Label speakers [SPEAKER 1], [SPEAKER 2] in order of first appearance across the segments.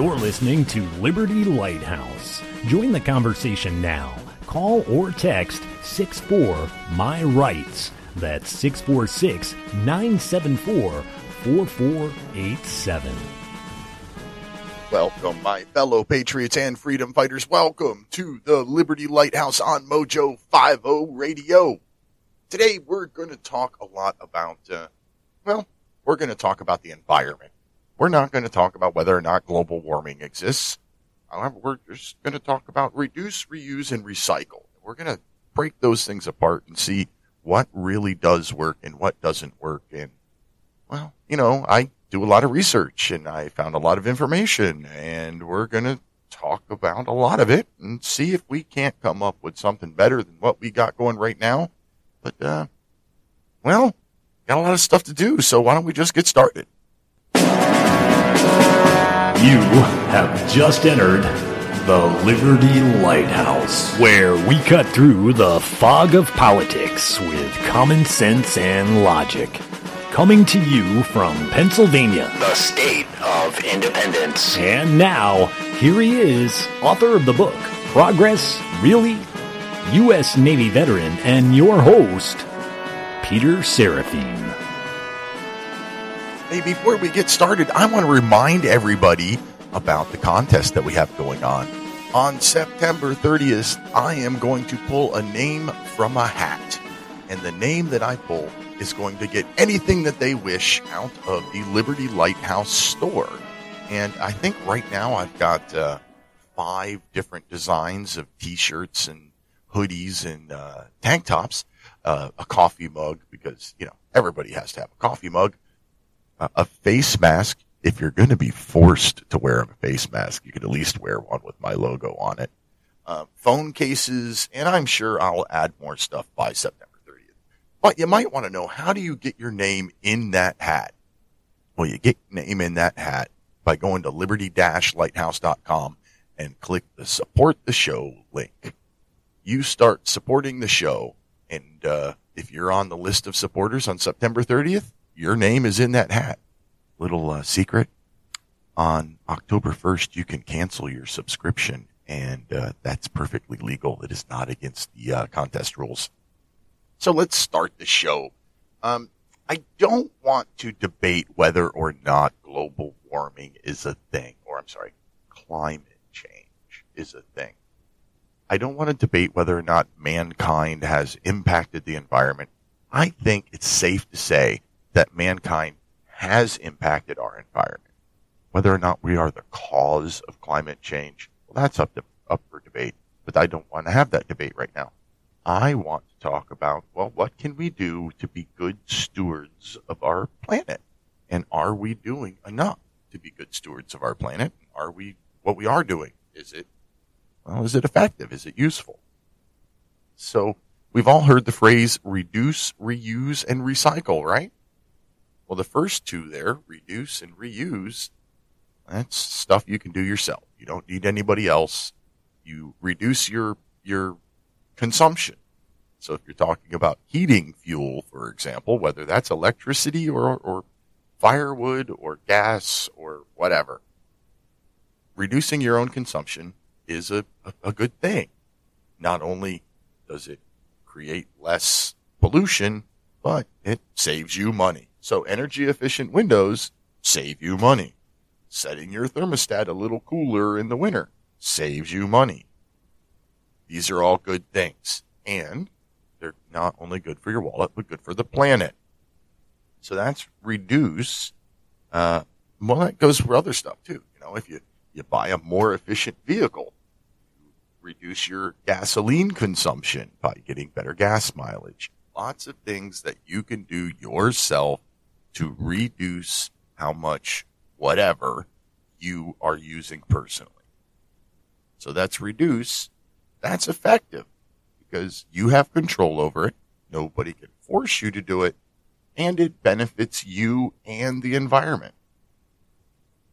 [SPEAKER 1] You're listening to Liberty Lighthouse. Join the conversation now. Call or text 64 My Rights. That's 646 974 4487.
[SPEAKER 2] Welcome, my fellow patriots and freedom fighters. Welcome to the Liberty Lighthouse on Mojo 50 Radio. Today, we're going to talk a lot about, uh, well, we're going to talk about the environment. We're not going to talk about whether or not global warming exists. We're just going to talk about reduce, reuse, and recycle. We're going to break those things apart and see what really does work and what doesn't work. And, well, you know, I do a lot of research and I found a lot of information and we're going to talk about a lot of it and see if we can't come up with something better than what we got going right now. But, uh, well, got a lot of stuff to do. So why don't we just get started?
[SPEAKER 1] You have just entered the Liberty Lighthouse, where we cut through the fog of politics with common sense and logic. Coming to you from Pennsylvania.
[SPEAKER 3] The state of independence.
[SPEAKER 1] And now, here he is, author of the book, Progress Really? U.S. Navy veteran and your host, Peter Serafine.
[SPEAKER 2] Hey, before we get started, I want to remind everybody about the contest that we have going on. On September 30th, I am going to pull a name from a hat. And the name that I pull is going to get anything that they wish out of the Liberty Lighthouse store. And I think right now I've got uh, five different designs of t shirts and hoodies and uh, tank tops, uh, a coffee mug, because, you know, everybody has to have a coffee mug a face mask. If you're going to be forced to wear a face mask, you could at least wear one with my logo on it. Uh, phone cases, and I'm sure I'll add more stuff by September 30th. But you might want to know how do you get your name in that hat? Well, you get your name in that hat by going to liberty-lighthouse.com and click the support the show link. You start supporting the show, and uh, if you're on the list of supporters on September 30th, your name is in that hat. Little uh, secret on October 1st, you can cancel your subscription, and uh, that's perfectly legal. It is not against the uh, contest rules. So let's start the show. Um, I don't want to debate whether or not global warming is a thing, or I'm sorry, climate change is a thing. I don't want to debate whether or not mankind has impacted the environment. I think it's safe to say that mankind has impacted our environment. Whether or not we are the cause of climate change, well, that's up to, up for debate. But I don't want to have that debate right now. I want to talk about, well, what can we do to be good stewards of our planet? And are we doing enough to be good stewards of our planet? Are we, what we are doing, is it, well, is it effective? Is it useful? So we've all heard the phrase reduce, reuse, and recycle, right? Well, the first two there, reduce and reuse, that's stuff you can do yourself. You don't need anybody else. You reduce your, your consumption. So if you're talking about heating fuel, for example, whether that's electricity or, or firewood or gas or whatever, reducing your own consumption is a, a, a good thing. Not only does it create less pollution, but it saves you money. So energy efficient windows save you money. Setting your thermostat a little cooler in the winter saves you money. These are all good things. And they're not only good for your wallet, but good for the planet. So that's reduce. Uh, well, that goes for other stuff too. You know, if you, you buy a more efficient vehicle, reduce your gasoline consumption by getting better gas mileage. Lots of things that you can do yourself to reduce how much whatever you are using personally. So that's reduce. That's effective because you have control over it. Nobody can force you to do it and it benefits you and the environment.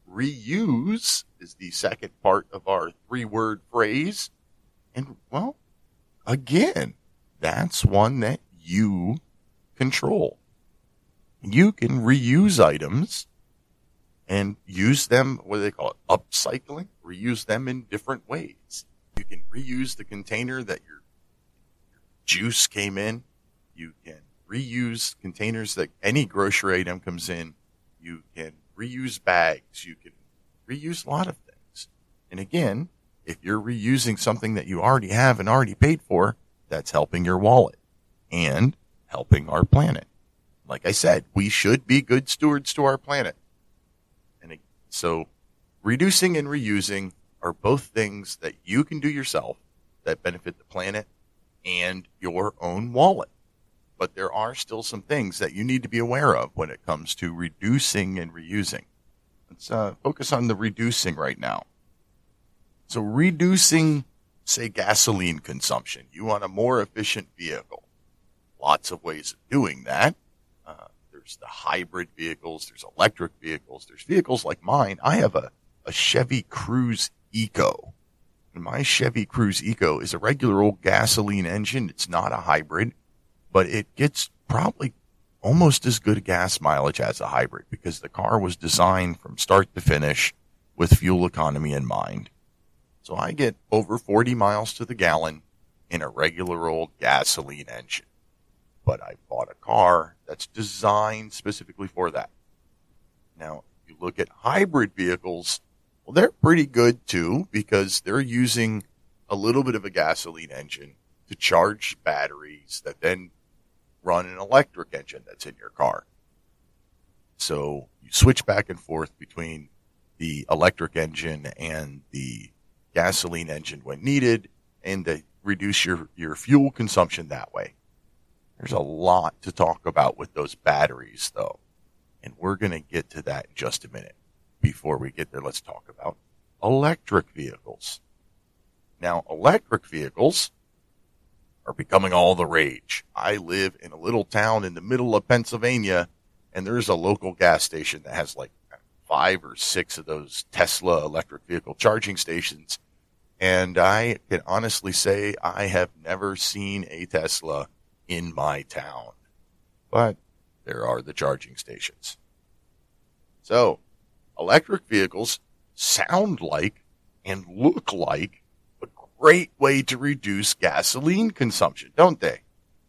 [SPEAKER 2] Reuse is the second part of our three word phrase. And well, again, that's one that you control you can reuse items and use them, what do they call it? Upcycling, reuse them in different ways. You can reuse the container that your, your juice came in. You can reuse containers that any grocery item comes in. You can reuse bags. You can reuse a lot of things. And again, if you're reusing something that you already have and already paid for, that's helping your wallet and helping our planet. Like I said, we should be good stewards to our planet. And so reducing and reusing are both things that you can do yourself that benefit the planet and your own wallet. But there are still some things that you need to be aware of when it comes to reducing and reusing. Let's uh, focus on the reducing right now. So reducing, say, gasoline consumption. You want a more efficient vehicle. Lots of ways of doing that. There's the hybrid vehicles. There's electric vehicles. There's vehicles like mine. I have a, a Chevy Cruze Eco. And my Chevy Cruze Eco is a regular old gasoline engine. It's not a hybrid, but it gets probably almost as good gas mileage as a hybrid because the car was designed from start to finish with fuel economy in mind. So I get over 40 miles to the gallon in a regular old gasoline engine. But I bought a car that's designed specifically for that. Now, if you look at hybrid vehicles, well, they're pretty good too because they're using a little bit of a gasoline engine to charge batteries that then run an electric engine that's in your car. So you switch back and forth between the electric engine and the gasoline engine when needed and to reduce your, your fuel consumption that way. There's a lot to talk about with those batteries though. And we're going to get to that in just a minute. Before we get there, let's talk about electric vehicles. Now, electric vehicles are becoming all the rage. I live in a little town in the middle of Pennsylvania, and there's a local gas station that has like five or six of those Tesla electric vehicle charging stations. And I can honestly say I have never seen a Tesla in my town, but there are the charging stations. So electric vehicles sound like and look like a great way to reduce gasoline consumption, don't they?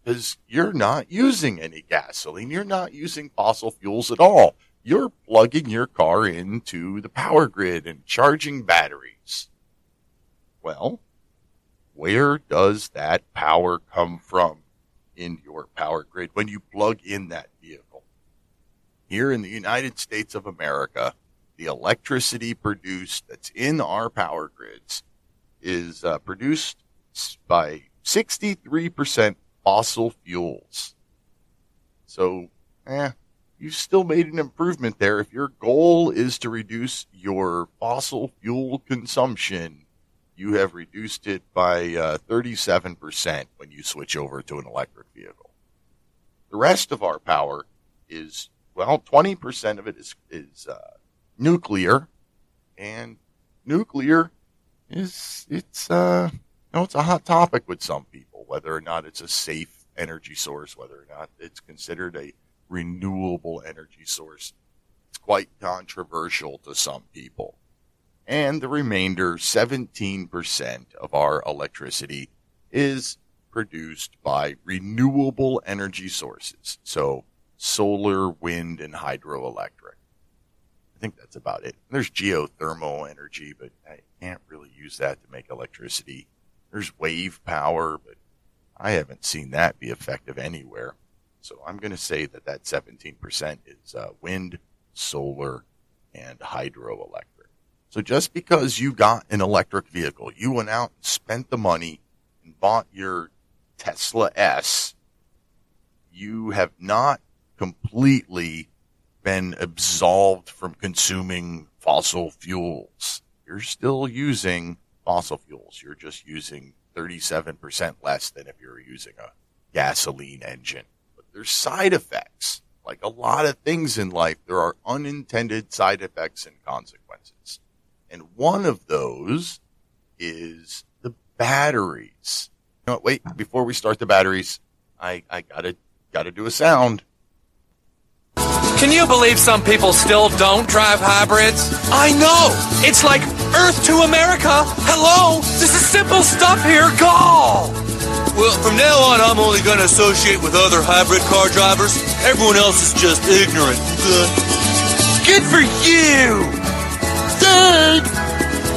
[SPEAKER 2] Because you're not using any gasoline. You're not using fossil fuels at all. You're plugging your car into the power grid and charging batteries. Well, where does that power come from in your power grid when you plug in that vehicle? Here in the United States of America, the electricity produced that's in our power grids is uh, produced by 63% fossil fuels. So, eh, you still made an improvement there. If your goal is to reduce your fossil fuel consumption, you have reduced it by uh, 37% when you switch over to an electric vehicle. The rest of our power is, well, 20% of it is, is uh, nuclear, and nuclear is it's uh you know it's a hot topic with some people whether or not it's a safe energy source whether or not it's considered a renewable energy source. It's quite controversial to some people and the remainder 17% of our electricity is produced by renewable energy sources so solar wind and hydroelectric I think that's about it. There's geothermal energy, but I can't really use that to make electricity. There's wave power, but I haven't seen that be effective anywhere. So I'm going to say that that 17% is uh, wind, solar, and hydroelectric. So just because you got an electric vehicle, you went out and spent the money and bought your Tesla S, you have not completely been absolved from consuming fossil fuels. You're still using fossil fuels. You're just using 37% less than if you were using a gasoline engine. But there's side effects. Like a lot of things in life, there are unintended side effects and consequences. And one of those is the batteries. You know, wait, before we start the batteries, I, I gotta, gotta do a sound.
[SPEAKER 4] Can you believe some people still don't drive hybrids? I know! It's like Earth to America! Hello! This is simple stuff here, gall!
[SPEAKER 5] Well, from now on, I'm only going to associate with other hybrid car drivers. Everyone else is just ignorant.
[SPEAKER 4] Good for you! Dang!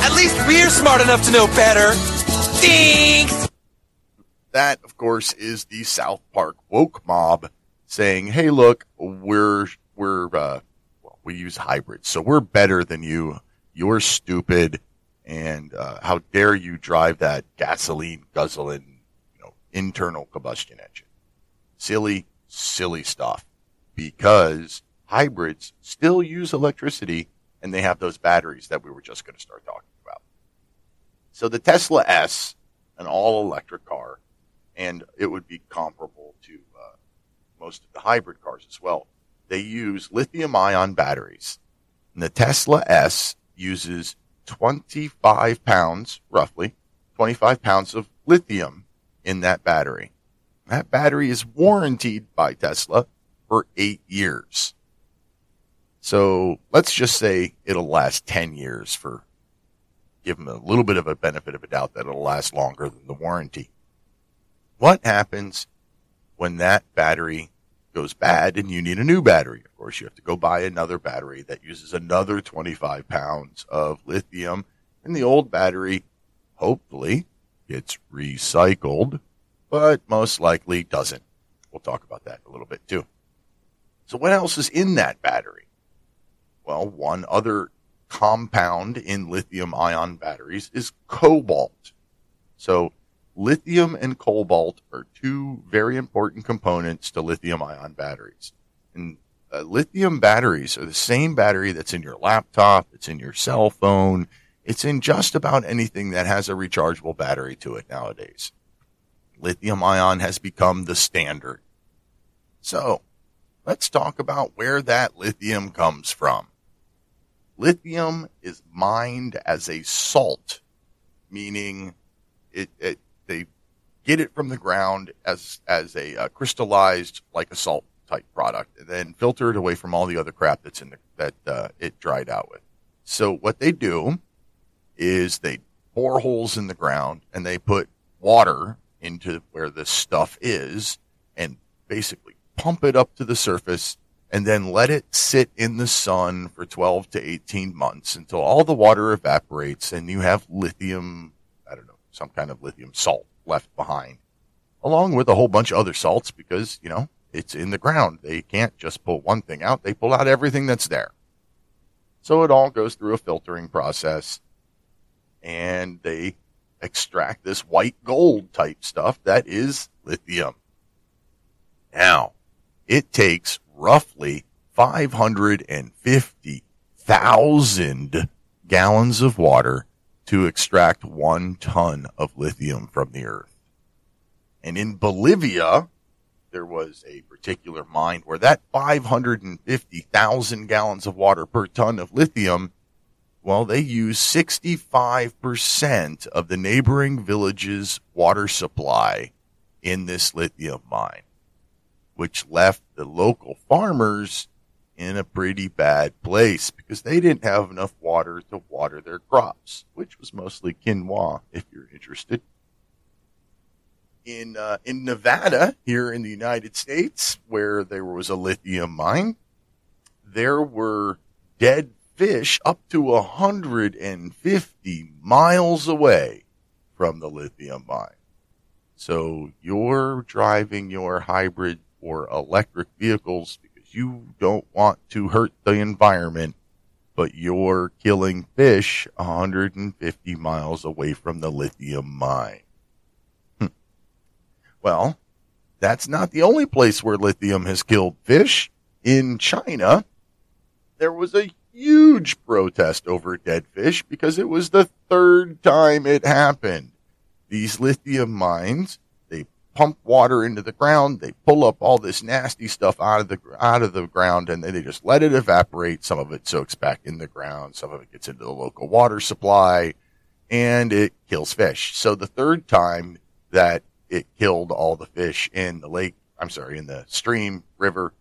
[SPEAKER 4] At least we're smart enough to know better. Thanks!
[SPEAKER 2] That, of course, is the South Park woke mob saying, "Hey, look, we're we're uh, well, we use hybrids, so we're better than you. You're stupid, and uh, how dare you drive that gasoline guzzling, you know, internal combustion engine? Silly, silly stuff. Because hybrids still use electricity, and they have those batteries that we were just going to start talking about. So the Tesla S, an all electric car, and it would be comparable to uh, most of the hybrid cars as well. They use lithium ion batteries. And the Tesla S uses 25 pounds, roughly, 25 pounds of lithium in that battery. That battery is warranted by Tesla for eight years. So let's just say it'll last 10 years for, give them a little bit of a benefit of a doubt that it'll last longer than the warranty. What happens when that battery goes bad and you need a new battery? Of course, you have to go buy another battery that uses another 25 pounds of lithium and the old battery hopefully gets recycled, but most likely doesn't. We'll talk about that a little bit too. So what else is in that battery? Well, one other compound in lithium ion batteries is cobalt. So lithium and cobalt are two very important components to lithium ion batteries. And uh, lithium batteries are the same battery that's in your laptop, it's in your cell phone, it's in just about anything that has a rechargeable battery to it nowadays. Lithium ion has become the standard. So let's talk about where that lithium comes from. Lithium is mined as a salt, meaning it, it they get it from the ground as as a uh, crystallized like a salt type product, and then filter it away from all the other crap that's in the that uh, it dried out with. So what they do is they bore holes in the ground and they put water into where this stuff is and basically pump it up to the surface and then let it sit in the sun for 12 to 18 months until all the water evaporates and you have lithium I don't know, some kind of lithium salt left behind, along with a whole bunch of other salts because, you know, it's in the ground. They can't just pull one thing out. They pull out everything that's there. So it all goes through a filtering process and they extract this white gold type stuff that is lithium. Now, it takes roughly 550,000 gallons of water to extract one ton of lithium from the earth. And in Bolivia, there was a particular mine where that 550,000 gallons of water per ton of lithium, well, they used 65% of the neighboring village's water supply in this lithium mine, which left the local farmers in a pretty bad place because they didn't have enough water to water their crops, which was mostly quinoa, if you're interested. In uh, in Nevada, here in the United States, where there was a lithium mine, there were dead fish up to 150 miles away from the lithium mine. So you're driving your hybrid or electric vehicles because you don't want to hurt the environment, but you're killing fish 150 miles away from the lithium mine. Hm. Well, that's not the only place where lithium has killed fish. In China, there was a huge protest over dead fish because it was the third time it happened. These lithium mines pump water into the ground. They pull up all this nasty stuff out of the out of the ground, and then they just let it evaporate. Some of it soaks back in the ground. Some of it gets into the local water supply, and it kills fish. So the third time that it killed all the fish in the lake, I'm sorry, in the stream, river,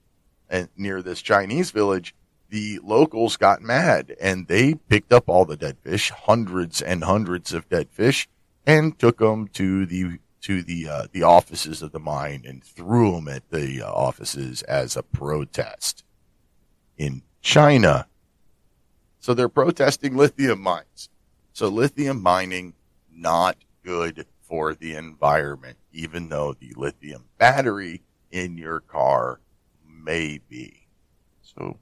[SPEAKER 2] and near this Chinese village, the locals got mad and they picked up all the dead fish, hundreds and hundreds of dead fish, and took them to the to the uh, the offices of the mine and threw them at the uh, offices as a protest in China. So they're protesting lithium mines. So lithium mining not good for the environment, even though the lithium battery in your car may be. So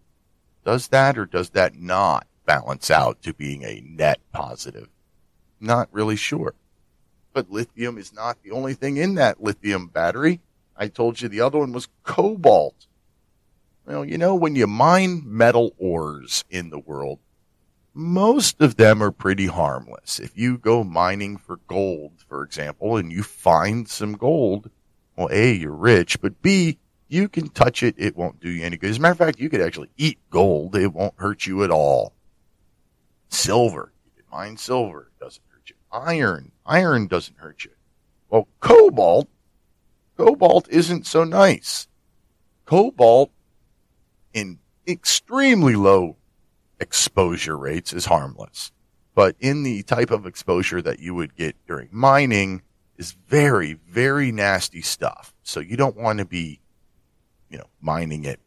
[SPEAKER 2] does that or does that not balance out to being a net positive? Not really sure. But lithium is not the only thing in that lithium battery. I told you the other one was cobalt. Well, you know, when you mine metal ores in the world, most of them are pretty harmless. If you go mining for gold, for example, and you find some gold, well, A, you're rich, but B, you can touch it. It won't do you any good. As a matter of fact, you could actually eat gold. It won't hurt you at all. Silver. You can mine silver. It doesn't. Iron. Iron doesn't hurt you. Well, cobalt. Cobalt isn't so nice. Cobalt in extremely low exposure rates is harmless. But in the type of exposure that you would get during mining is very, very nasty stuff. So you don't want to be, you know, mining it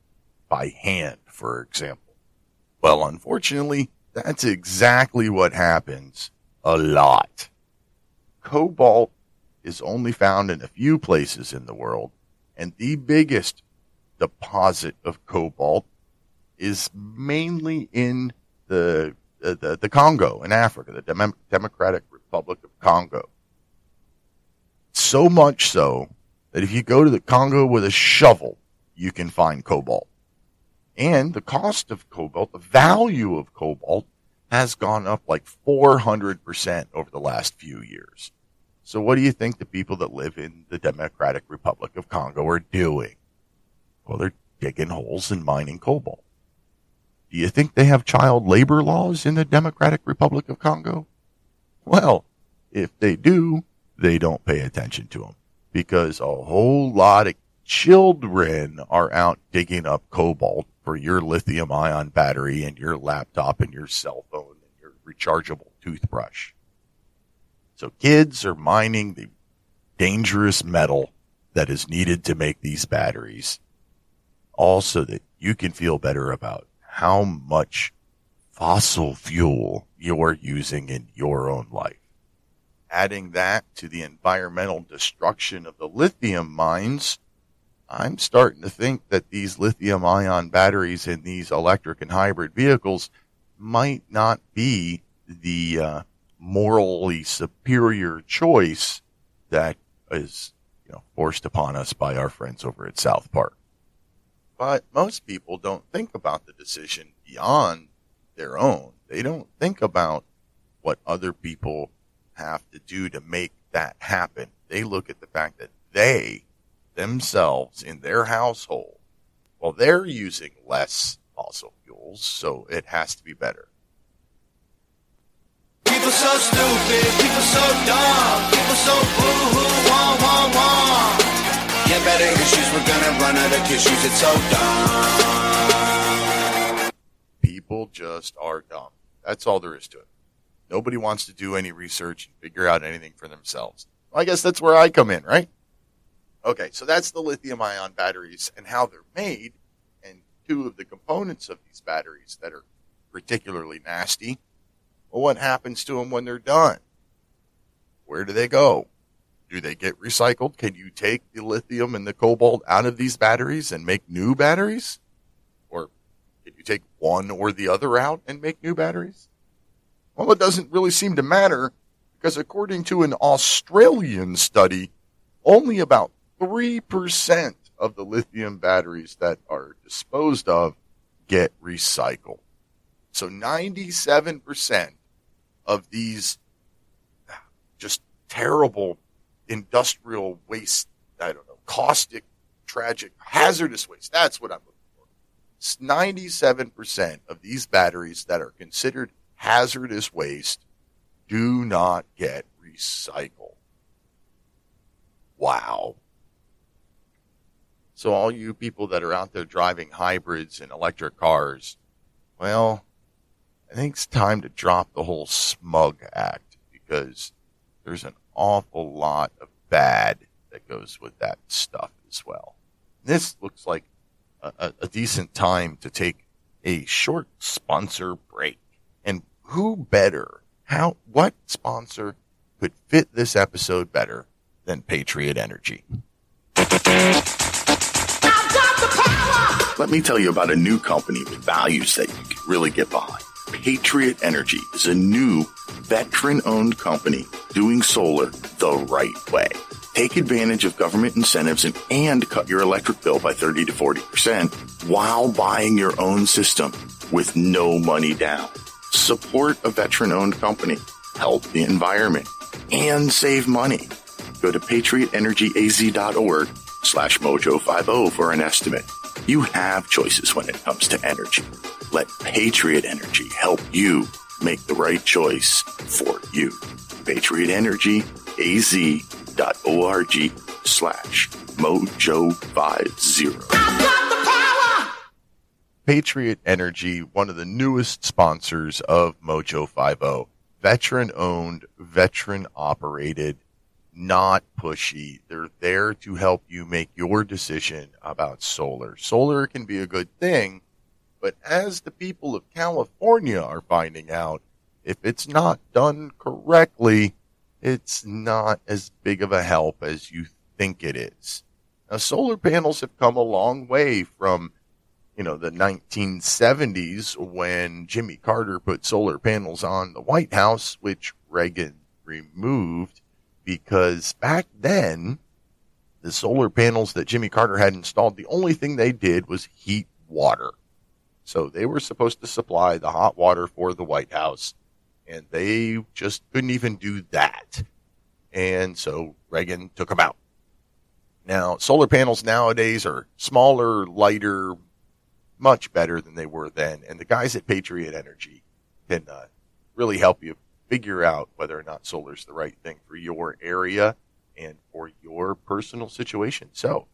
[SPEAKER 2] by hand, for example. Well, unfortunately, that's exactly what happens a lot. Cobalt is only found in a few places in the world, and the biggest deposit of cobalt is mainly in the the, the Congo in Africa, the Dem- Democratic Republic of Congo. So much so that if you go to the Congo with a shovel, you can find cobalt. And the cost of cobalt, the value of cobalt has gone up like 400% over the last few years. So what do you think the people that live in the Democratic Republic of Congo are doing? Well, they're digging holes and mining cobalt. Do you think they have child labor laws in the Democratic Republic of Congo? Well, if they do, they don't pay attention to them because a whole lot of children are out digging up cobalt for your lithium ion battery and your laptop and your cell phone and your rechargeable toothbrush. So kids are mining the dangerous metal that is needed to make these batteries. Also that you can feel better about how much fossil fuel you're using in your own life. Adding that to the environmental destruction of the lithium mines, I'm starting to think that these lithium ion batteries in these electric and hybrid vehicles might not be the uh, morally superior choice that is you know, forced upon us by our friends over at South Park. But most people don't think about the decision beyond their own. They don't think about what other people have to do to make that happen. They look at the fact that they themselves in their household, well, they're using less fossil fuels, so it has to be better.
[SPEAKER 6] People so stupid, people so dumb, people so boo-hoo, wah, wah, wah. Get better issues, we're gonna run out of tissues, it's so dumb.
[SPEAKER 2] People just are dumb. That's all there is to it. Nobody wants to do any research and figure out anything for themselves. Well, I guess that's where I come in, right? Okay, so that's the lithium ion batteries and how they're made, and two of the components of these batteries that are particularly nasty. Well, what happens to them when they're done? Where do they go? Do they get recycled? Can you take the lithium and the cobalt out of these batteries and make new batteries? Or can you take one or the other out and make new batteries? Well, it doesn't really seem to matter because according to an Australian study, only about 3% of the lithium batteries that are disposed of get recycled. So 97% of these just terrible industrial waste, I don't know, caustic, tragic, hazardous waste. That's what I'm looking for. 97% of these batteries that are considered hazardous waste do not get recycled. Wow. So, all you people that are out there driving hybrids and electric cars, well, I think it's time to drop the whole smug act because there's an awful lot of bad that goes with that stuff as well. This looks like a, a, decent time to take a short sponsor break. And who better? How, what sponsor could fit this episode better than Patriot Energy?
[SPEAKER 7] Let me tell you about a new company with values that you can really get behind. Patriot Energy is a new veteran owned company doing solar the right way. Take advantage of government incentives and, and cut your electric bill by 30 to 40% while buying your own system with no money down. Support a veteran owned company, help the environment, and save money. Go to patriotenergyaz.org slash mojo50 for an estimate. You have choices when it comes to energy. Let Patriot Energy help you make the right choice for you. PatriotEnergyAZ.org slash mojo50.
[SPEAKER 2] Patriot Energy, one of the newest sponsors of Mojo 50, veteran owned, veteran operated, not pushy. They're there to help you make your decision about solar. Solar can be a good thing, but as the people of California are finding out, if it's not done correctly, it's not as big of a help as you think it is. Now, solar panels have come a long way from, you know, the 1970s when Jimmy Carter put solar panels on the White House, which Reagan removed because back then, the solar panels that Jimmy Carter had installed, the only thing they did was heat water. So they were supposed to supply the hot water for the White House, and they just couldn't even do that. And so Reagan took them out. Now, solar panels nowadays are smaller, lighter, much better than they were then. And the guys at Patriot Energy can uh, really help you figure out whether or not solar is the right thing for your area and for your personal situation. So,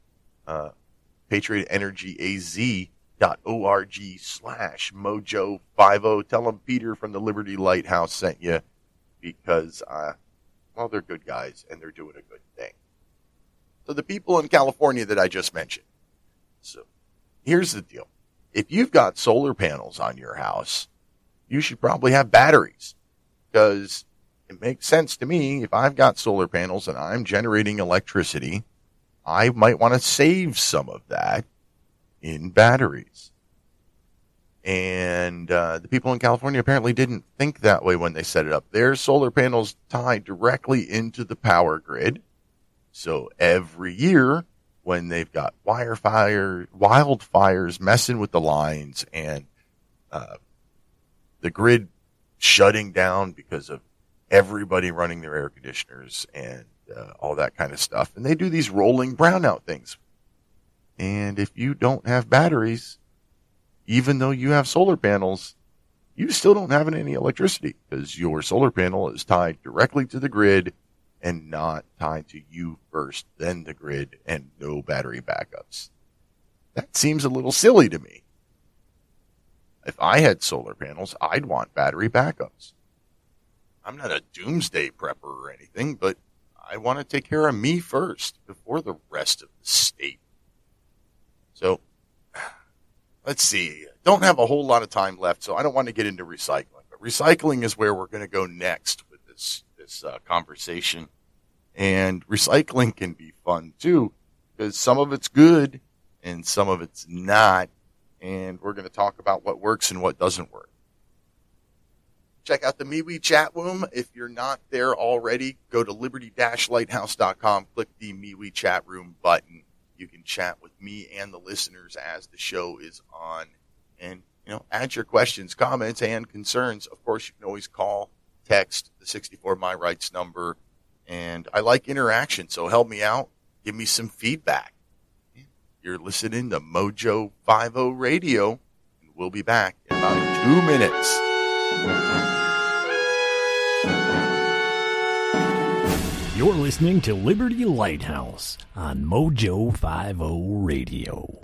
[SPEAKER 2] uh, patriotenergyaz.org slash mojo50. Tell them Peter from the Liberty Lighthouse sent you because, uh, well, they're good guys and they're doing a good thing. So the people in California that I just mentioned. So here's the deal. If you've got solar panels on your house, you should probably have batteries because it makes sense to me. If I've got solar panels and I'm generating electricity, I might want to save some of that in batteries. And uh, the people in California apparently didn't think that way when they set it up. Their solar panels tie directly into the power grid. So every year, when they've got wire fire, wildfires messing with the lines and uh, the grid shutting down because of everybody running their air conditioners and uh, all that kind of stuff. And they do these rolling brownout things. And if you don't have batteries, even though you have solar panels, you still don't have any electricity because your solar panel is tied directly to the grid and not tied to you first, then the grid and no battery backups. That seems a little silly to me. If I had solar panels, I'd want battery backups. I'm not a doomsday prepper or anything, but I want to take care of me first before the rest of the state. So let's see. Don't have a whole lot of time left, so I don't want to get into recycling. But recycling is where we're going to go next with this this uh, conversation. And recycling can be fun too, because some of it's good and some of it's not and we're going to talk about what works and what doesn't work. Check out the MeWe chat room. If you're not there already, go to liberty-lighthouse.com, click the MeWe chat room button. You can chat with me and the listeners as the show is on and, you know, add your questions, comments, and concerns. Of course, you can always call, text the 64 My Rights number. And I like interaction, so help me out. Give me some feedback. You're listening to Mojo 50 Radio, and we'll be back in about two minutes.
[SPEAKER 1] You're listening to Liberty Lighthouse on Mojo 50 Radio.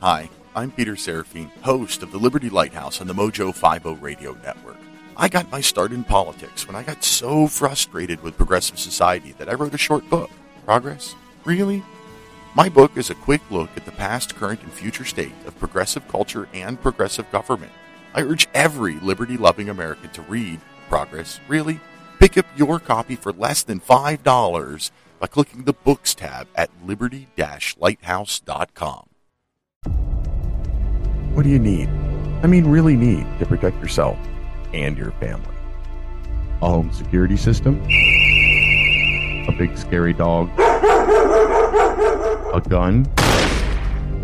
[SPEAKER 2] Hi, I'm Peter Serafine, host of the Liberty Lighthouse on the Mojo 50 Radio Network. I got my start in politics when I got so frustrated with progressive society that I wrote a short book. Progress? Really? My book is a quick look at the past, current, and future state of progressive culture and progressive government. I urge every liberty loving American to read Progress. Really? Pick up your copy for less than $5 by clicking the Books tab at liberty lighthouse.com. What do you need? I mean, really need to protect yourself and your family. A home security system? A big scary dog? A gun?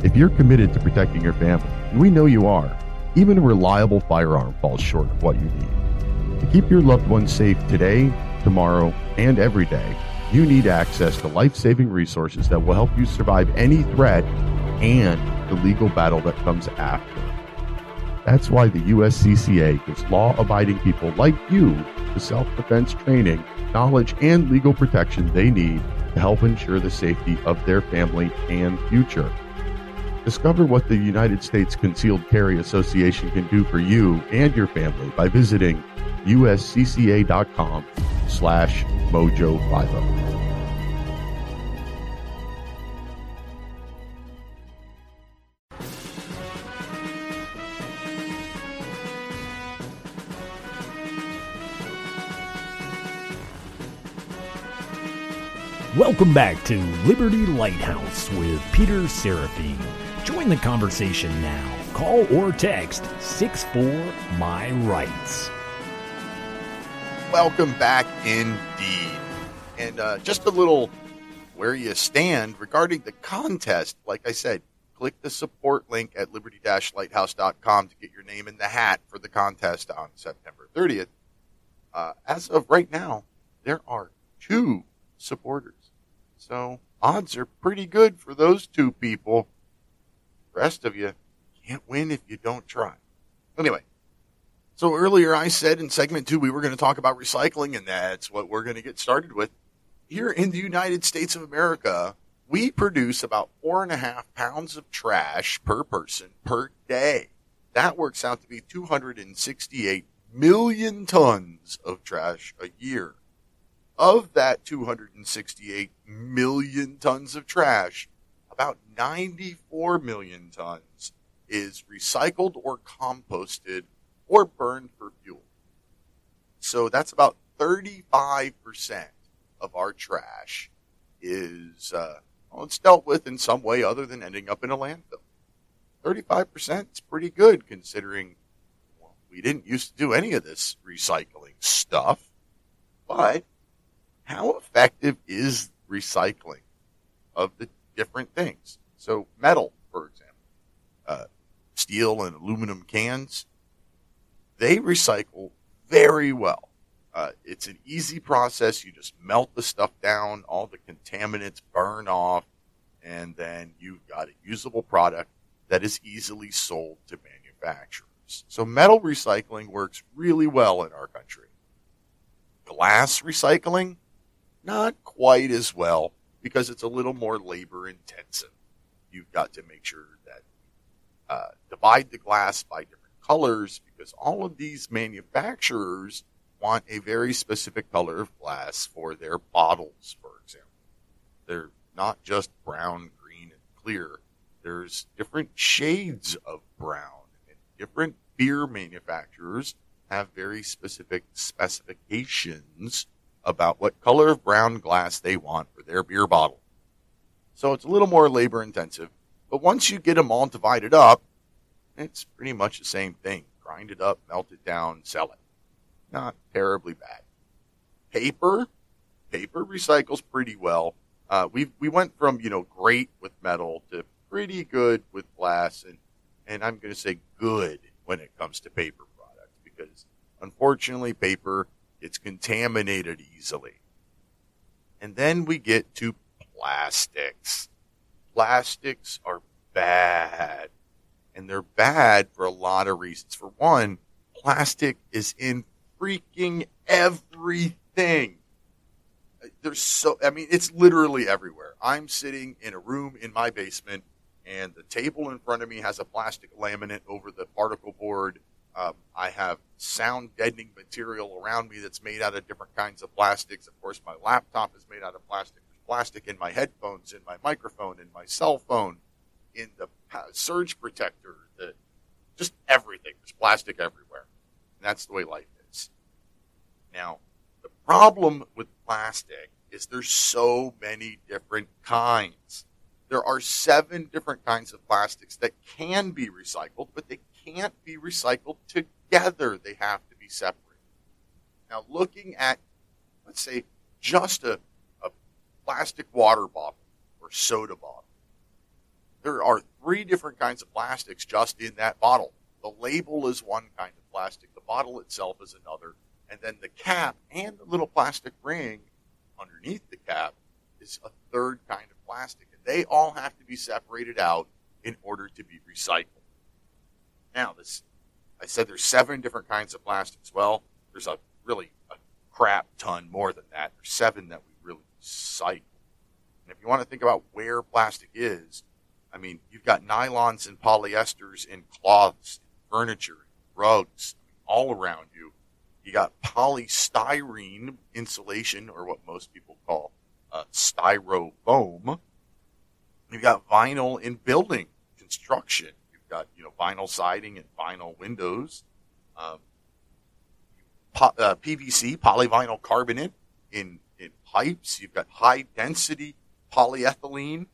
[SPEAKER 2] If you're committed to protecting your family, and we know you are, even a reliable firearm falls short of what you need. To keep your loved ones safe today, tomorrow, and every day, you need access to life saving resources that will help you survive any threat and the legal battle that comes after. That's why the USCCA gives law abiding people like you the self defense training, knowledge, and legal protection they need to help ensure the safety of their family and future. Discover what the United States Concealed Carry Association can do for you and your family by visiting uscca.com slash mojo50.
[SPEAKER 1] Welcome back to Liberty Lighthouse with Peter Seraphine. Join the conversation now. Call or text 64 My Rights.
[SPEAKER 2] Welcome back indeed. And uh, just a little where you stand regarding the contest. Like I said, click the support link at liberty lighthouse.com to get your name in the hat for the contest on September 30th. Uh, as of right now, there are two supporters. So odds are pretty good for those two people. rest of you can't win if you don't try. Anyway, so earlier I said in segment two we were going to talk about recycling, and that's what we're going to get started with. Here in the United States of America, we produce about four and a half pounds of trash per person per day. That works out to be 268 million tons of trash a year. Of that 268 million tons of trash, about 94 million tons is recycled or composted or burned for fuel. So that's about 35% of our trash is, uh, well, it's dealt with in some way other than ending up in a landfill. 35% is pretty good considering well, we didn't used to do any of this recycling stuff, but how effective is recycling of the different things? So, metal, for example, uh, steel and aluminum cans, they recycle very well. Uh, it's an easy process. You just melt the stuff down, all the contaminants burn off, and then you've got a usable product that is easily sold to manufacturers. So, metal recycling works really well in our country. Glass recycling, not quite as well because it's a little more labor intensive. You've got to make sure that uh, divide the glass by different colors because all of these manufacturers want a very specific color of glass for their bottles, for example. They're not just brown, green, and clear. There's different shades of brown and different beer manufacturers have very specific specifications about what color of brown glass they want for their beer bottle. So it's a little more labor intensive, but once you get them all divided up, it's pretty much the same thing. Grind it up, melt it down, sell it. Not terribly bad. Paper, paper recycles pretty well. Uh, we we went from you know great with metal to pretty good with glass, and and I'm going to say good when it comes to paper products because unfortunately paper it's contaminated easily. And then we get to plastics. Plastics are bad. And they're bad for a lot of reasons. For one, plastic is in freaking everything. there's so I mean it's literally everywhere. I'm sitting in a room in my basement, and the table in front of me has a plastic laminate over the particle board. Um, I have sound deadening material around me that's made out of different kinds of plastics. Of course, my laptop is made out of plastic. There's plastic in my headphones, in my microphone, in my cell phone, in the surge protector, the, just everything. There's plastic everywhere. And that's the way life is. Now, the problem with plastic is there's so many different kinds. There are seven different kinds of plastics that can be recycled, but they can't be recycled together. They have to be separated. Now, looking at, let's say, just a, a plastic water bottle or soda bottle, there are three different kinds of plastics just in that bottle. The label is one kind of plastic, the bottle itself is another, and then the cap and the little plastic ring underneath the cap is a third kind of plastic. And they all have to be separated out in order to be recycled. Now, this I said there's seven different kinds of plastics. Well, there's a really a crap ton more than that. There's seven that we really recycle. And if you want to think about where plastic is, I mean, you've got nylons and polyesters and cloths, and furniture, and rugs, all around you. You got polystyrene insulation, or what most people call uh, styrofoam. You've got vinyl in building construction. Got you know vinyl siding and vinyl windows. Um, po- uh, PVC, polyvinyl carbonate in in pipes. You've got high density polyethylene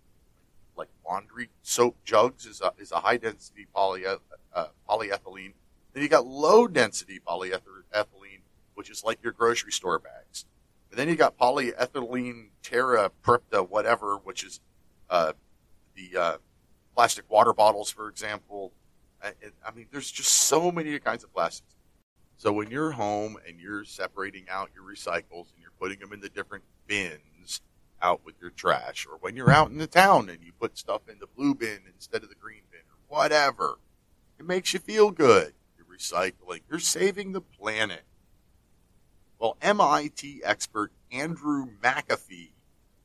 [SPEAKER 2] like laundry soap jugs is a, is a high density poly, uh, polyethylene. Then you got low density polyethylene, which is like your grocery store bags. And then you got polyethylene terra prypta, whatever, which is uh, the uh, plastic water bottles, for example. I, I mean, there's just so many kinds of plastics. So when you're home and you're separating out your recycles and you're putting them in the different bins, out with your trash, or when you're out in the town and you put stuff in the blue bin instead of the green bin, or whatever. It makes you feel good. You're recycling. You're saving the planet. Well, MIT expert Andrew McAfee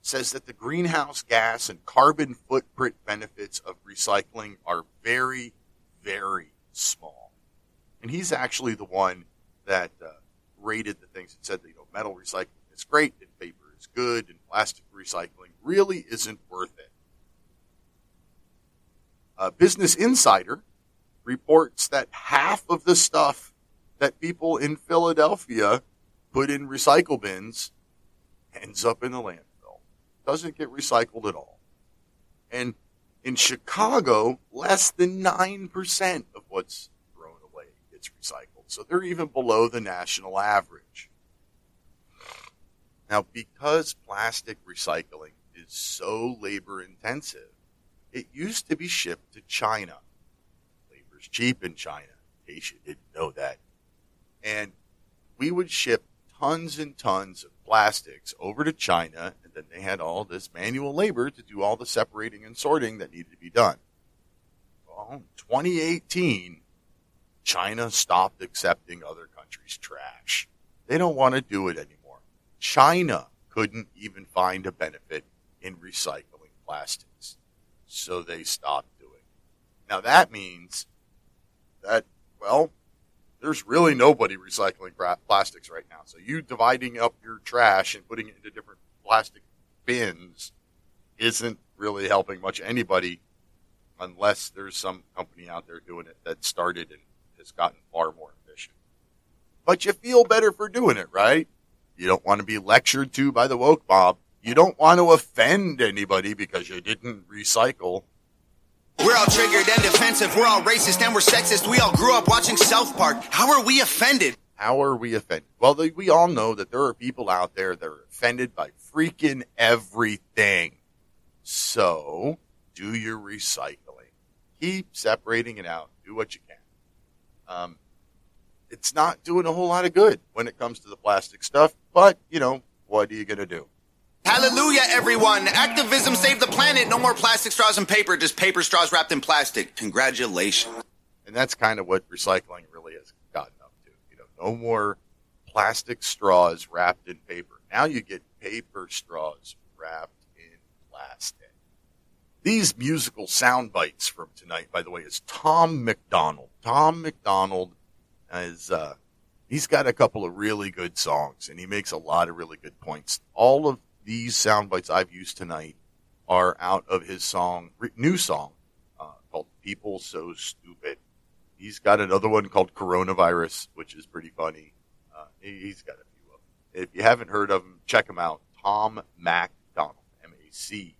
[SPEAKER 2] says that the greenhouse gas and carbon footprint benefits of recycling are very, very small. And he's actually the one that uh, rated the things and said that you know metal recycling is great and paper is good and plastic recycling really isn't worth it. Uh, Business Insider reports that half of the stuff that people in Philadelphia put in recycle bins ends up in the landfill. Doesn't get recycled at all. And in Chicago, less than 9% of what's thrown away gets recycled. So they're even below the national average. Now, because plastic recycling is so labor intensive, it used to be shipped to China. Labor's cheap in China, in case you didn't know that. And we would ship tons and tons of plastics over to China, then they had all this manual labor to do all the separating and sorting that needed to be done. Well, in 2018, China stopped accepting other countries' trash. They don't want to do it anymore. China couldn't even find a benefit in recycling plastics. So they stopped doing it. Now that means that, well, there's really nobody recycling plastics right now. So you dividing up your trash and putting it into different plastic bins isn't really helping much anybody unless there's some company out there doing it that started and has gotten far more efficient. But you feel better for doing it, right? You don't want to be lectured to by the woke mob. You don't want to offend anybody because you didn't recycle.
[SPEAKER 6] We're all triggered and defensive. We're all racist and we're sexist. We all grew up watching South Park. How are we offended?
[SPEAKER 2] How are we offended? Well, we all know that there are people out there that are offended by freaking everything. So, do your recycling. Keep separating it out. Do what you can. Um, it's not doing a whole lot of good when it comes to the plastic stuff. But, you know, what are you going to do?
[SPEAKER 6] Hallelujah, everyone. Activism saved the planet. No more plastic straws and paper, just paper straws wrapped in plastic. Congratulations.
[SPEAKER 2] And that's kind of what recycling really has gotten up to. You know, no more plastic straws wrapped in paper. Now you get paper straws wrapped in plastic. These musical sound bites from tonight, by the way, is Tom MacDonald. Tom MacDonald is uh, he's got a couple of really good songs, and he makes a lot of really good points. All of these sound bites I've used tonight are out of his song, new song uh, called "People So Stupid." He's got another one called "Coronavirus," which is pretty funny. Uh, he's got a few of them. If you haven't heard of him, check him out. Tom MacDonald, M A C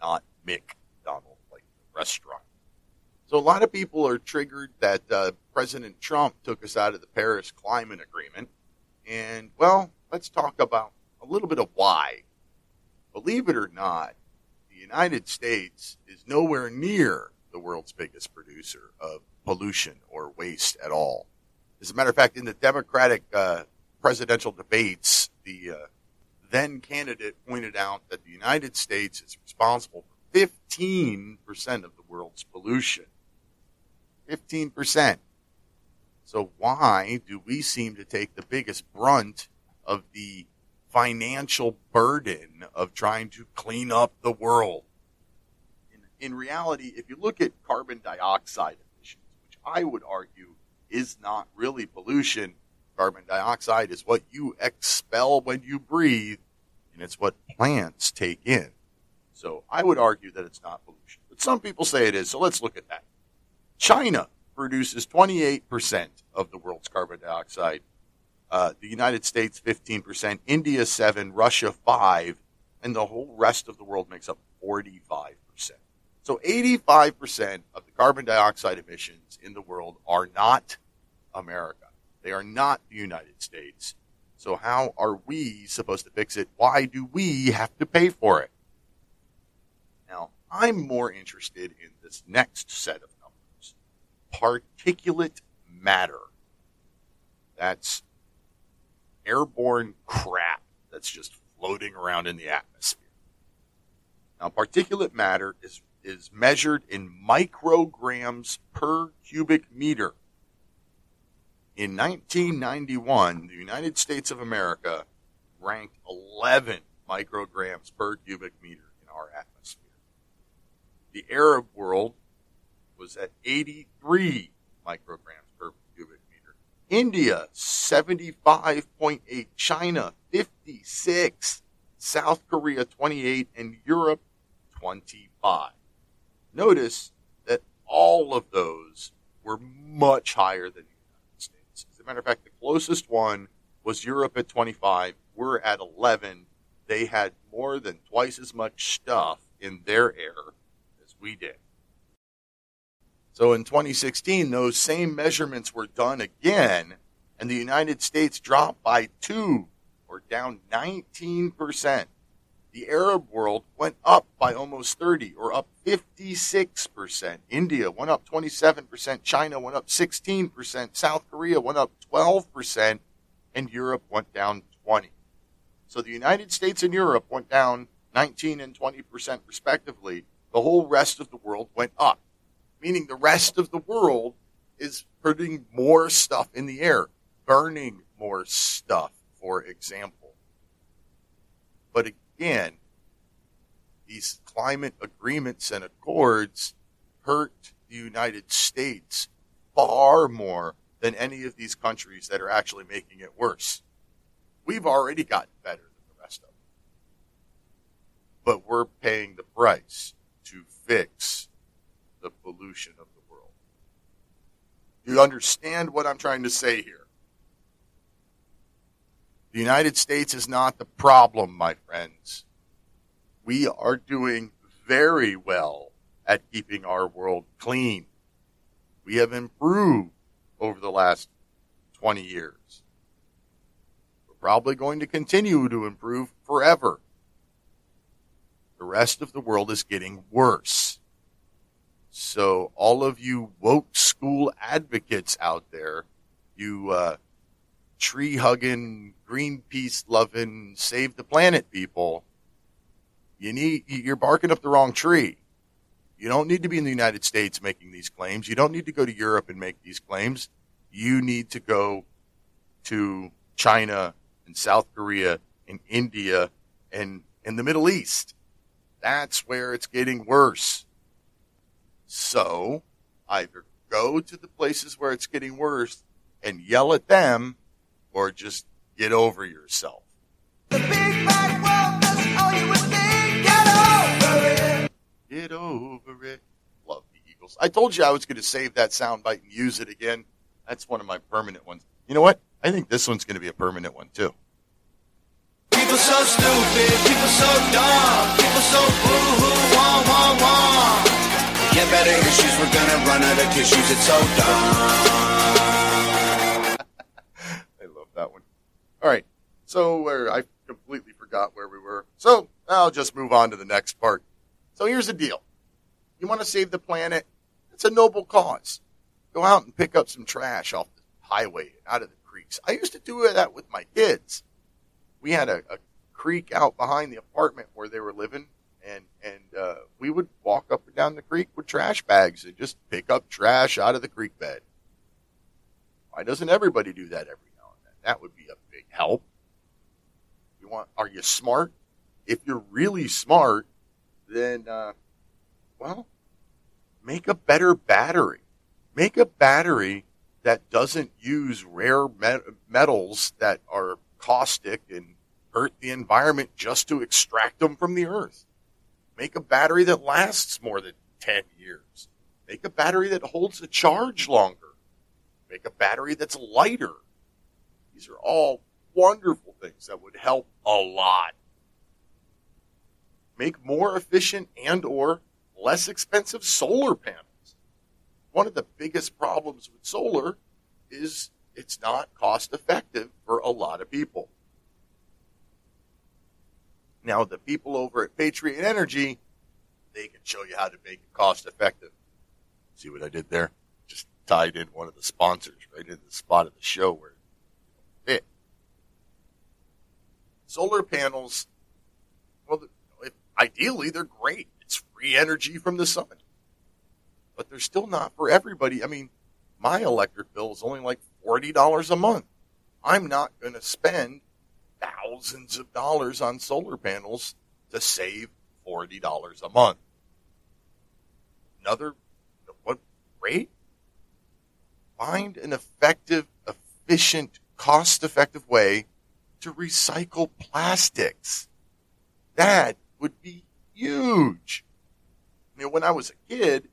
[SPEAKER 2] not McDonald, like the restaurant. So a lot of people are triggered that uh, President Trump took us out of the Paris Climate Agreement. And, well, let's talk about a little bit of why. Believe it or not, the United States is nowhere near the world's biggest producer of pollution or waste at all. As a matter of fact, in the Democratic uh, presidential debates, the uh, then candidate pointed out that the United States is responsible for 15% of the world's pollution. 15%. So why do we seem to take the biggest brunt of the financial burden of trying to clean up the world? In, reality, if you look at carbon dioxide emissions, which I would argue is not really pollution, Carbon dioxide is what you expel when you breathe, and it's what plants take in. So I would argue that it's not pollution. But some people say it is, so let's look at that. China produces 28% of the world's carbon dioxide. Uh, the United States 15%, India 7, Russia 5, and the whole rest of the world makes up 45%. So 85% of the carbon dioxide emissions in the world are not America. They are not the United States. So how are we supposed to fix it? Why do we have to pay for it? Now, I'm more interested in this next set of numbers. Particulate matter. That's airborne crap that's just floating around in the atmosphere. Now, particulate matter is, is measured in micrograms per cubic meter. In 1991, the United States of America ranked 11 micrograms per cubic meter in our atmosphere. The Arab world was at 83 micrograms per cubic meter. India, 75.8. China, 56. South Korea, 28. And Europe, 25. Notice that all of those were much higher than the United States. as a matter of fact, the closest one was Europe at 25. We're at 11. They had more than twice as much stuff in their air as we did. So in 2016, those same measurements were done again, and the United States dropped by two, or down 19% the Arab world went up by almost 30 or up 56%. India went up 27%. China went up 16%. South Korea went up 12%. And Europe went down 20. So the United States and Europe went down 19 and 20% respectively. The whole rest of the world went up, meaning the rest of the world is putting more stuff in the air, burning more stuff, for example. But again, these climate agreements and accords hurt the United States far more than any of these countries that are actually making it worse. We've already gotten better than the rest of them. But we're paying the price to fix the pollution of the world. Do you understand what I'm trying to say here? The United States is not the problem, my friends. We are doing very well at keeping our world clean. We have improved over the last 20 years. We're probably going to continue to improve forever. The rest of the world is getting worse. So all of you woke school advocates out there, you uh, tree hugging, Greenpeace loving, save the planet people, you need you're barking up the wrong tree. You don't need to be in the United States making these claims. You don't need to go to Europe and make these claims. You need to go to China and South Korea and India and in the Middle East. That's where it's getting worse. So either go to the places where it's getting worse and yell at them or just get over yourself. Get over it. Get over it. Love the Eagles. I told you I was going to save that soundbite and use it again. That's one of my permanent ones. You know what? I think this one's going to be a permanent one too.
[SPEAKER 6] People so stupid, people so dumb, people so boo-hoo, wah, wah, wah. Get better issues, we're gonna run out of tissues, it's so dumb.
[SPEAKER 2] That one. All right. So where I completely forgot where we were. So I'll just move on to the next part. So here's the deal. You want to save the planet? It's a noble cause. Go out and pick up some trash off the highway, out of the creeks. I used to do that with my kids. We had a, a creek out behind the apartment where they were living, and and uh, we would walk up and down the creek with trash bags and just pick up trash out of the creek bed. Why doesn't everybody do that every? That would be a big help. You want? Are you smart? If you're really smart, then uh, well, make a better battery. Make a battery that doesn't use rare met- metals that are caustic and hurt the environment just to extract them from the earth. Make a battery that lasts more than 10 years. Make a battery that holds a charge longer. Make a battery that's lighter. These are all wonderful things that would help a lot. Make more efficient and or less expensive solar panels. One of the biggest problems with solar is it's not cost effective for a lot of people. Now, the people over at Patriot Energy, they can show you how to make it cost effective. See what I did there? Just tied in one of the sponsors right in the spot of the show where fit. Solar panels, well, ideally, they're great. It's free energy from the sun. But they're still not for everybody. I mean, my electric bill is only like $40 a month. I'm not going to spend thousands of dollars on solar panels to save $40 a month. Another, what rate? Find an effective, efficient, cost effective way to recycle plastics. That would be huge. You know, when I was a kid,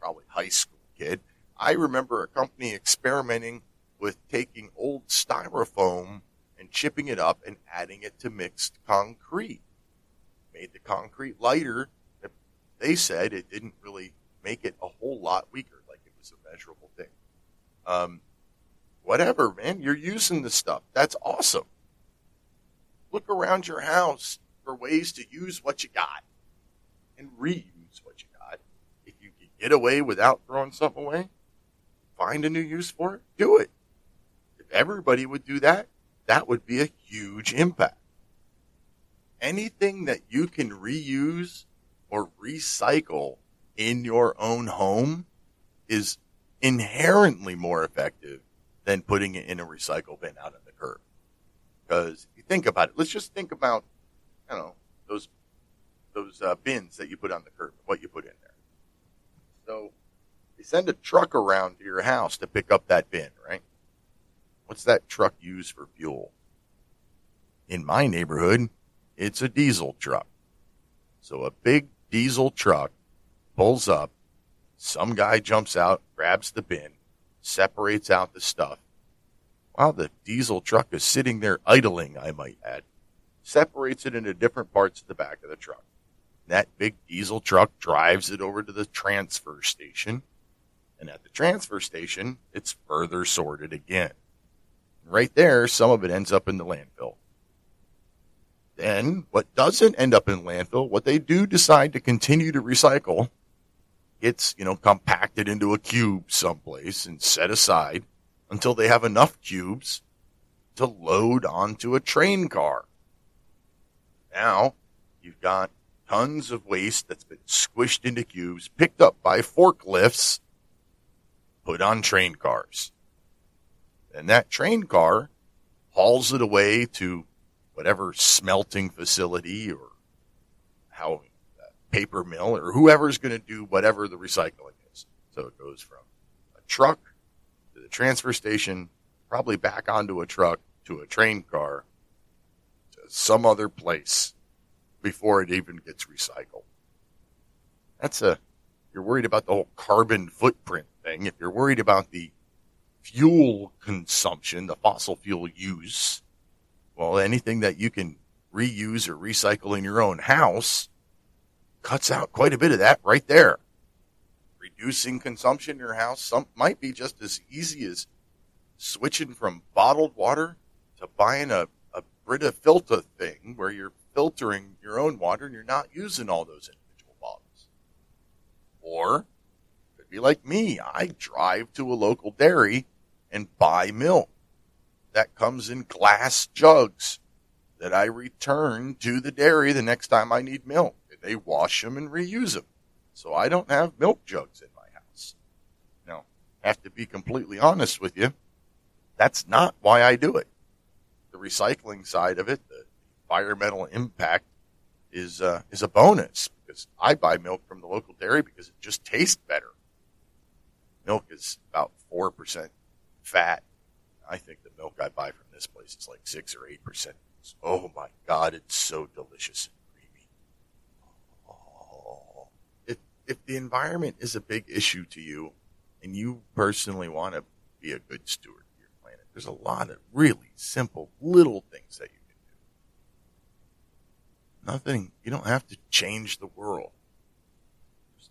[SPEAKER 2] probably high school kid, I remember a company experimenting with taking old styrofoam and chipping it up and adding it to mixed concrete. Made the concrete lighter. They said it didn't really make it a whole lot weaker, like it was a measurable thing. Um, whatever, man. You're using the stuff. That's awesome. Look around your house for ways to use what you got and reuse what you got. If you can get away without throwing something away, find a new use for it, do it. If everybody would do that, that would be a huge impact. Anything that you can reuse or recycle in your own home is inherently more effective than putting it in a recycle bin out on the curb. Because if you think about it, let's just think about, don't know, those those uh, bins that you put on the curb, what you put in there. So they send a truck around to your house to pick up that bin, right? What's that truck used for fuel? In my neighborhood, it's a diesel truck. So a big diesel truck pulls up, some guy jumps out, grabs the bin, separates out the stuff. While the diesel truck is sitting there idling, I might add, separates it into different parts of the back of the truck. That big diesel truck drives it over to the transfer station. And at the transfer station, it's further sorted again. Right there, some of it ends up in the landfill. Then, what doesn't end up in landfill, what they do decide to continue to recycle, gets, you know, compacted into a cube someplace and set aside until they have enough cubes to load onto a train car. Now, you've got tons of waste that's been squished into cubes, picked up by forklifts, put on train cars. And that train car hauls it away to whatever smelting facility or how paper mill or whoever's going to do whatever the recycling is. So it goes from a truck to the transfer station, probably back onto a truck to a train car to some other place before it even gets recycled. That's a, you're worried about the whole carbon footprint thing. If you're worried about the fuel consumption, the fossil fuel use, well, anything that you can reuse or recycle in your own house cuts out quite a bit of that right there. Reducing consumption in your house some might be just as easy as switching from bottled water to buying a, a Brita filter thing where you're filtering your own water and you're not using all those individual bottles. Or could be like me. I drive to a local dairy and buy milk that comes in glass jugs that I return to the dairy the next time I need milk. They wash them and reuse them. So I don't have milk jugs in my house. Now, have to be completely honest with you. That's not why I do it. The recycling side of it, the environmental impact is uh, is a bonus because I buy milk from the local dairy because it just tastes better. Milk is about four percent fat. I think the milk I buy from this place is like six or eight percent. Oh my god, it's so delicious and creamy. Oh. If the environment is a big issue to you, and you personally want to be a good steward of your planet, there's a lot of really simple little things that you can do. Nothing. You don't have to change the world. Just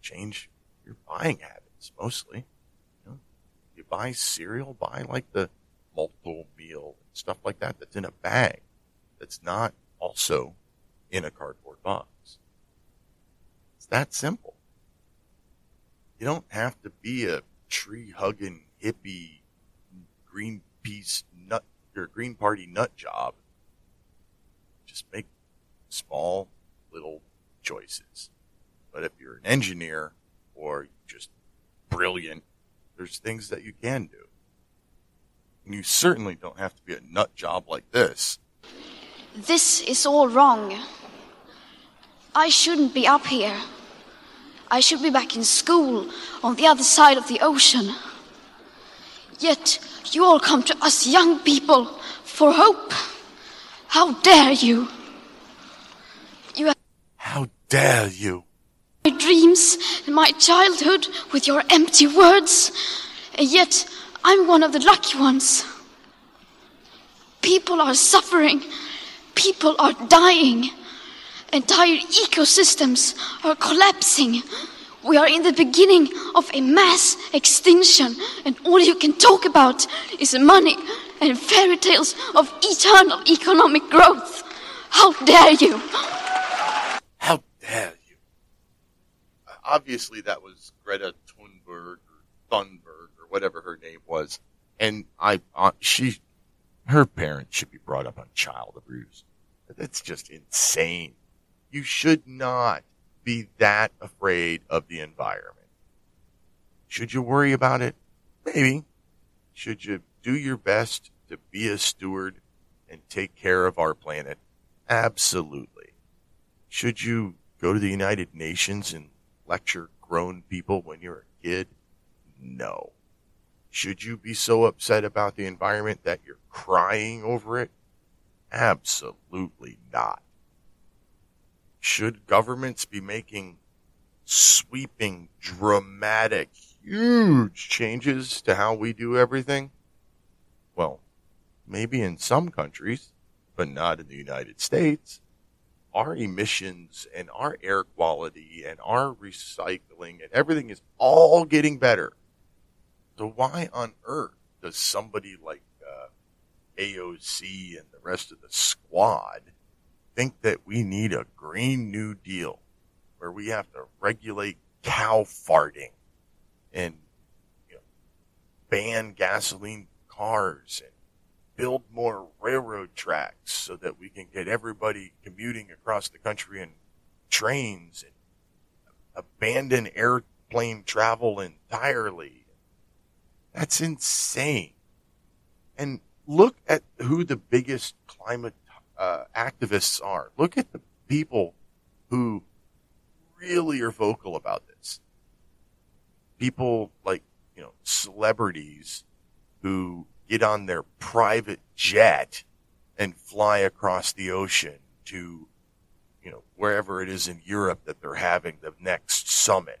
[SPEAKER 2] change your buying habits mostly you buy cereal, buy like the multiple meal and stuff like that that's in a bag that's not also in a cardboard box. That simple. You don't have to be a tree hugging hippie Greenpeace nut or Green Party nut job. Just make small little choices. But if you're an engineer or just brilliant there's things that you can do. And you certainly don't have to be a nut job like this.
[SPEAKER 8] This is all wrong. I shouldn't be up here. I should be back in school on the other side of the ocean. Yet you all come to us young people for hope. How dare you? You have
[SPEAKER 2] How dare you?
[SPEAKER 8] my dreams and my childhood with your empty words, and yet I'm one of the lucky ones. People are suffering, people are dying, entire ecosystems are collapsing. We are in the beginning of a mass extinction, and all you can talk about is money and fairy tales of eternal economic growth. How dare you!
[SPEAKER 2] How dare you? Obviously, that was Greta Thunberg or Thunberg or whatever her name was, and I, uh, she, her parents should be brought up on child abuse. That's just insane. You should not be that afraid of the environment. Should you worry about it? Maybe. Should you do your best to be a steward and take care of our planet? Absolutely. Should you go to the United Nations and lecture grown people when you're a kid? No. Should you be so upset about the environment that you're crying over it? Absolutely not. Should governments be making sweeping, dramatic, huge changes to how we do everything? Well, maybe in some countries, but not in the United States. Our emissions and our air quality and our recycling and everything is all getting better. So why on earth does somebody like uh, AOC and the rest of the squad think that we need a Green New Deal where we have to regulate cow farting and you know, ban gasoline cars and build more railroad tracks so that we can get everybody commuting across the country in trains and abandon airplane travel entirely. That's insane. And look at who the biggest climate uh, activists are. Look at the people who really are vocal about this. People like, you know, celebrities who get on their private jet and fly across the ocean to, you know, wherever it is in Europe that they're having the next summit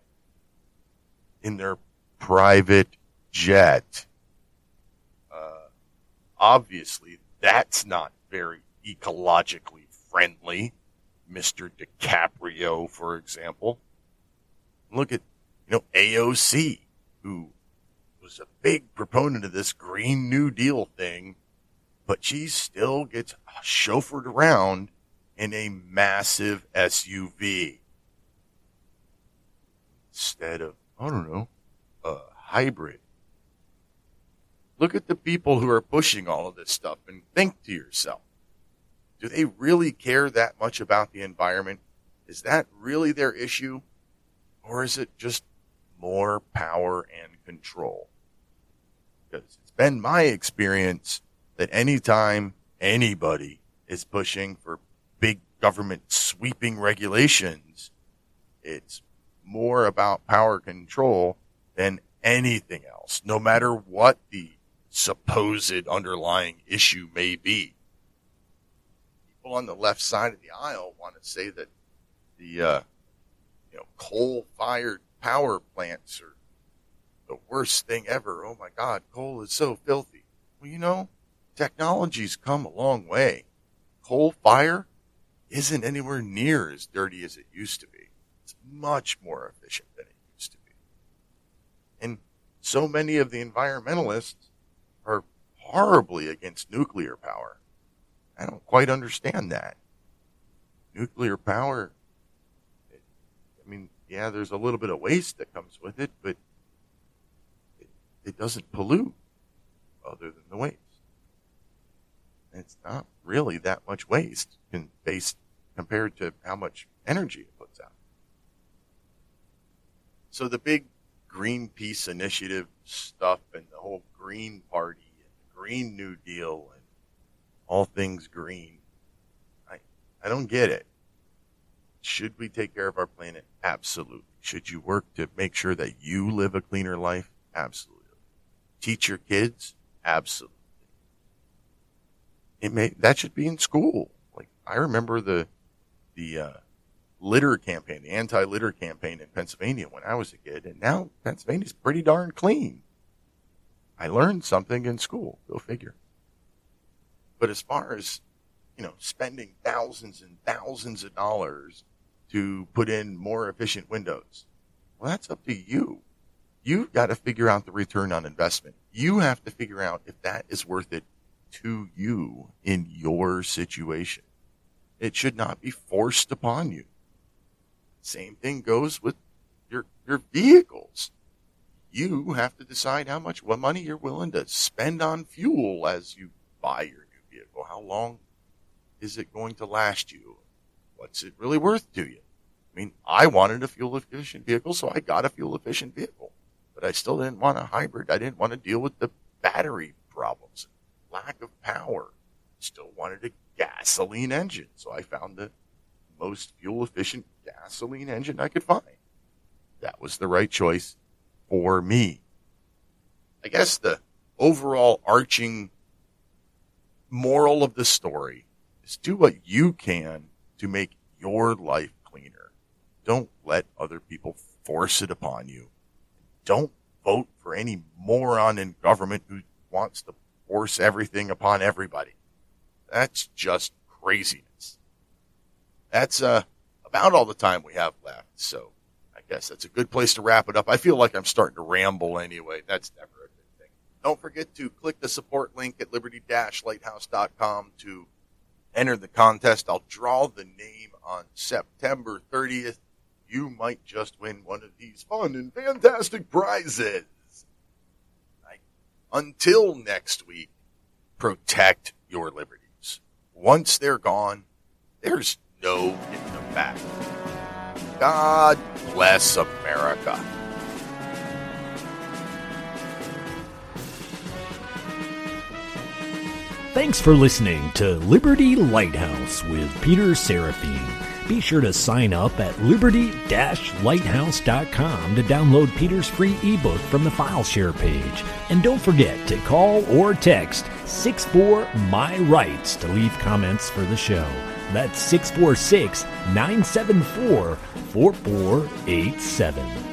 [SPEAKER 2] in their private jet. Uh, obviously, that's not very ecologically friendly. Mr. DiCaprio, for example. Look at, you know, AOC, who was a big proponent of this Green New Deal thing, but she still gets chauffeured around in a massive SUV instead of, I don't know, a hybrid. Look at the people who are pushing all of this stuff and think to yourself, do they really care that much about the environment? Is that really their issue? Or is it just more power and control? Because it's been my experience that anytime anybody is pushing for big government sweeping regulations, it's more about power control than anything else, no matter what the supposed underlying issue may be people on the left side of the aisle want to say that the uh, you know coal-fired power plants are the worst thing ever. Oh my God, coal is so filthy. Well, you know, technology's come a long way. Coal fire isn't anywhere near as dirty as it used to be. It's much more efficient than it used to be. And so many of the environmentalists are horribly against nuclear power. I don't quite understand that. Nuclear power, I mean, yeah, there's a little bit of waste that comes with it, but it, it doesn't pollute other than the waste. It's not really that much waste in, based compared to how much energy it puts out. So the big Greenpeace initiative stuff and the whole Green Party and the Green New Deal and all things green. I, I don't get it. Should we take care of our planet? Absolutely. Should you work to make sure that you live a cleaner life? Absolutely. Teach your kids? Absolutely. It may, that should be in school. Like, I remember the, the, uh, litter campaign, the anti-litter campaign in Pennsylvania when I was a kid, and now Pennsylvania's pretty darn clean. I learned something in school. Go figure. But as far as, you know, spending thousands and thousands of dollars to put in more efficient windows, well, that's up to you. You've got to figure out the return on investment. You have to figure out if that is worth it to you in your situation. It should not be forced upon you. Same thing goes with your, your vehicles. You have to decide how much what money you're willing to spend on fuel as you buy your vehicle? How long is it going to last you? What's it really worth to you? I mean, I wanted a fuel efficient vehicle, so I got a fuel efficient vehicle, but I still didn't want a hybrid. I didn't want to deal with the battery problems, lack of power. Still wanted a gasoline engine, so I found the most fuel efficient gasoline engine I could find. That was the right choice for me. I guess the overall arching moral of the story is do what you can to make your life cleaner. Don't let other people force it upon you. Don't vote for any moron in government who wants to force everything upon everybody. That's just craziness. That's uh, about all the time we have left. So I guess that's a good place to wrap it up. I feel like I'm starting to ramble anyway. That's never don't forget to click the support link at liberty-lighthouse.com to enter the contest. I'll draw the name on September 30th. You might just win one of these fun and fantastic prizes. Until next week, protect your liberties. Once they're gone, there's no getting them back. God bless America.
[SPEAKER 1] Thanks for listening to Liberty Lighthouse with Peter Seraphine. Be sure to sign up at liberty-lighthouse.com to download Peter's free ebook from the FileShare page. And don't forget to call or text 64 My Rights to leave comments for the show. That's 646 974 4487.